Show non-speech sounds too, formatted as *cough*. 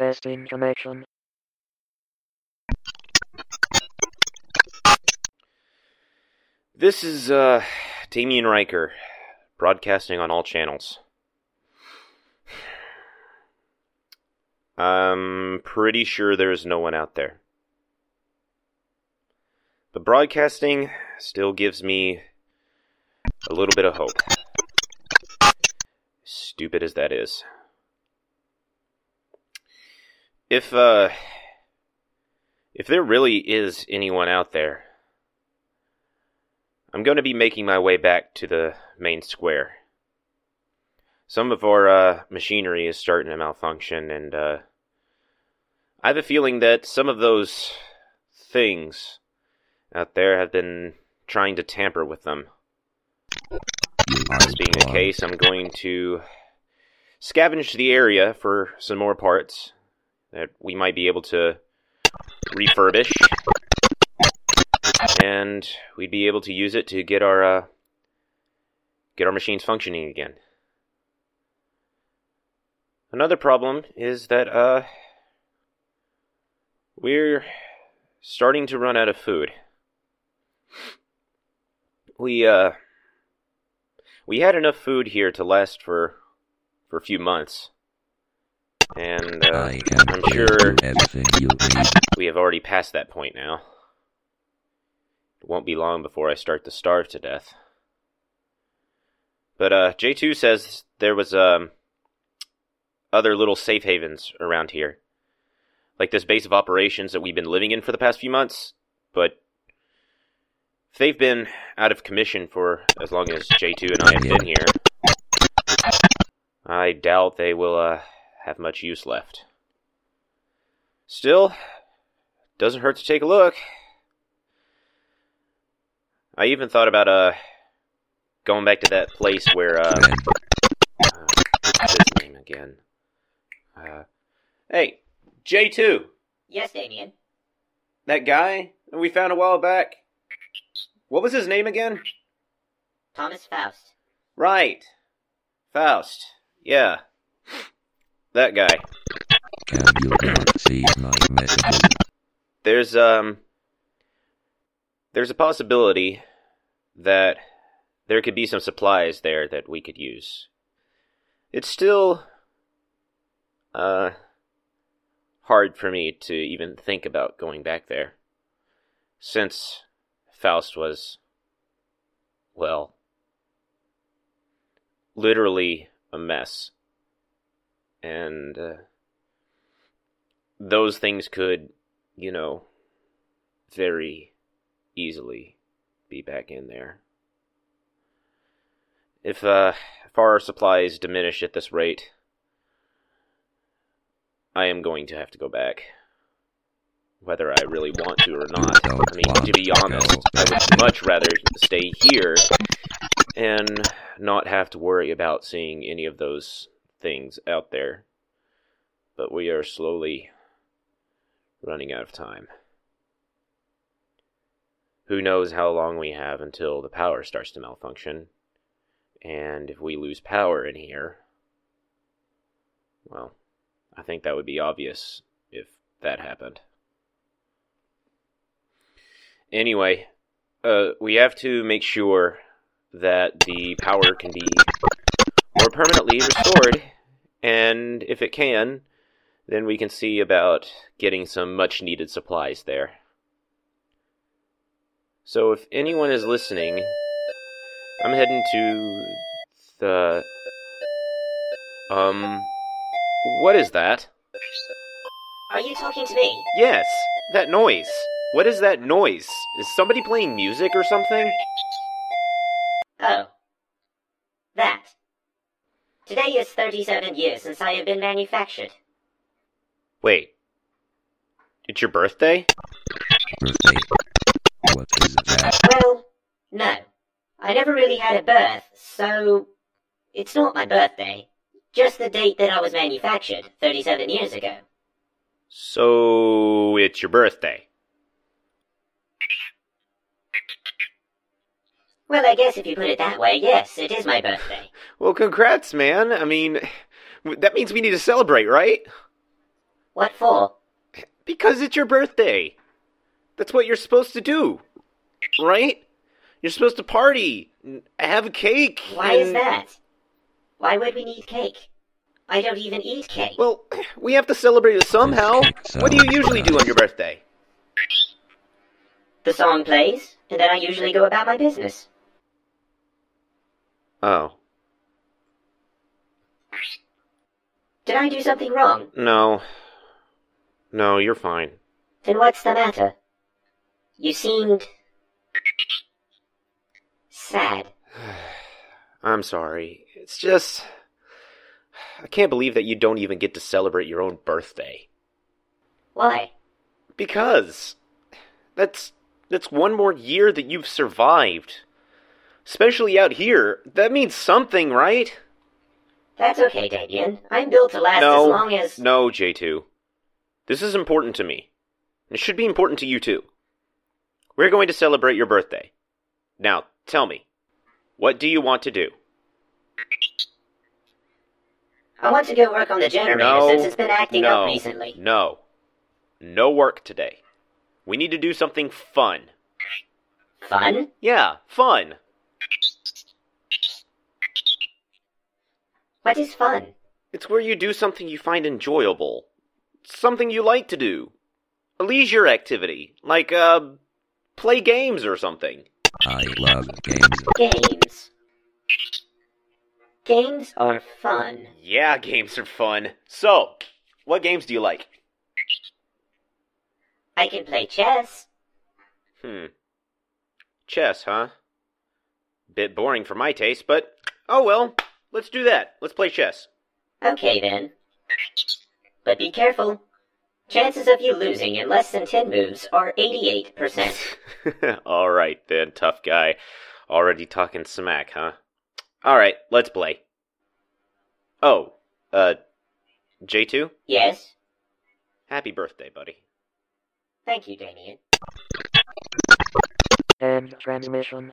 Testing connection. This is uh, Damien Riker, broadcasting on all channels. I'm pretty sure there's no one out there. But broadcasting still gives me a little bit of hope. Stupid as that is. If, uh, if there really is anyone out there, I'm going to be making my way back to the main square. Some of our uh, machinery is starting to malfunction, and uh, I have a feeling that some of those things out there have been trying to tamper with them. This being the case, I'm going to scavenge the area for some more parts that we might be able to refurbish and we'd be able to use it to get our uh, get our machines functioning again. Another problem is that uh, we're starting to run out of food. We uh, we had enough food here to last for for a few months, and uh, I'm sure you everything you need. we have already passed that point now. It won't be long before I start to starve to death. But uh, J2 says there was um other little safe havens around here, like this base of operations that we've been living in for the past few months. But if they've been out of commission for as long as J2 and I have been here, I doubt they will uh, have much use left. Still, doesn't hurt to take a look. I even thought about uh going back to that place where uh, uh his name again? Uh Hey, J two. Yes, Damien. That guy that we found a while back. What was his name again? Thomas Faust. Right. Faust. Yeah. That guy. can you not see my messages? There's um there's a possibility that there could be some supplies there that we could use. It's still uh hard for me to even think about going back there since Faust was well literally a mess. And uh, those things could, you know, very easily be back in there. If uh if our supplies diminish at this rate, I am going to have to go back. Whether I really want to or not. I mean, to be honest, I would much rather stay here and not have to worry about seeing any of those things out there. But we are slowly running out of time. Who knows how long we have until the power starts to malfunction? And if we lose power in here, well, I think that would be obvious if that happened. Anyway, uh, we have to make sure that the power can be more permanently restored, and if it can, then we can see about getting some much needed supplies there. So if anyone is listening, I'm heading to the um what is that? Are you talking to me? Yes, that noise. What is that noise? Is somebody playing music or something? Oh. That. Today is 37 years since I have been manufactured. Wait. It's your birthday? Birthday. What is that? Well, no. I never really had a birth, so it's not my birthday. Just the date that I was manufactured, 37 years ago. So it's your birthday. Well, I guess if you put it that way, yes, it is my birthday. *laughs* Well, congrats, man. I mean, that means we need to celebrate, right? What for? Because it's your birthday. That's what you're supposed to do. Right? You're supposed to party, and have a cake. Why is that? Why would we need cake? I don't even eat cake. Well, we have to celebrate it somehow. What do you usually do on your birthday? the song plays, and then I usually go about my business. Oh, Did I do something wrong? no. No, you're fine. Then what's the matter? You seemed... sad. *sighs* I'm sorry. It's just. I can't believe that you don't even get to celebrate your own birthday. Why? Because. That's. That's one more year that you've survived. Especially out here. That means something, right? That's okay, Damien. I'm built to last no. as long as... No, J2. This is important to me. It should be important to you too. We're going to celebrate your birthday. Now, tell me. What do you want to do? I want to go work on the generator No, since it's been acting no, up recently. No. No work today. We need to do something fun. Fun? Yeah, fun. What is fun? It's where you do something you find enjoyable. Something you like to do. A leisure activity. Like, uh, play games or something. I love games. Games. Games are fun. Yeah, games are fun. So, what games do you like? I can play chess. Hmm. Chess, huh? Bit boring for my taste, but oh well. Let's do that. Let's play chess. Okay then. But be careful. Chances of you losing in less than 10 moves are 88%. *laughs* Alright then, tough guy. Already talking smack, huh? Alright, let's play. Oh, uh, J2? yes? Happy birthday, buddy. Thank you, Damien. End transmission.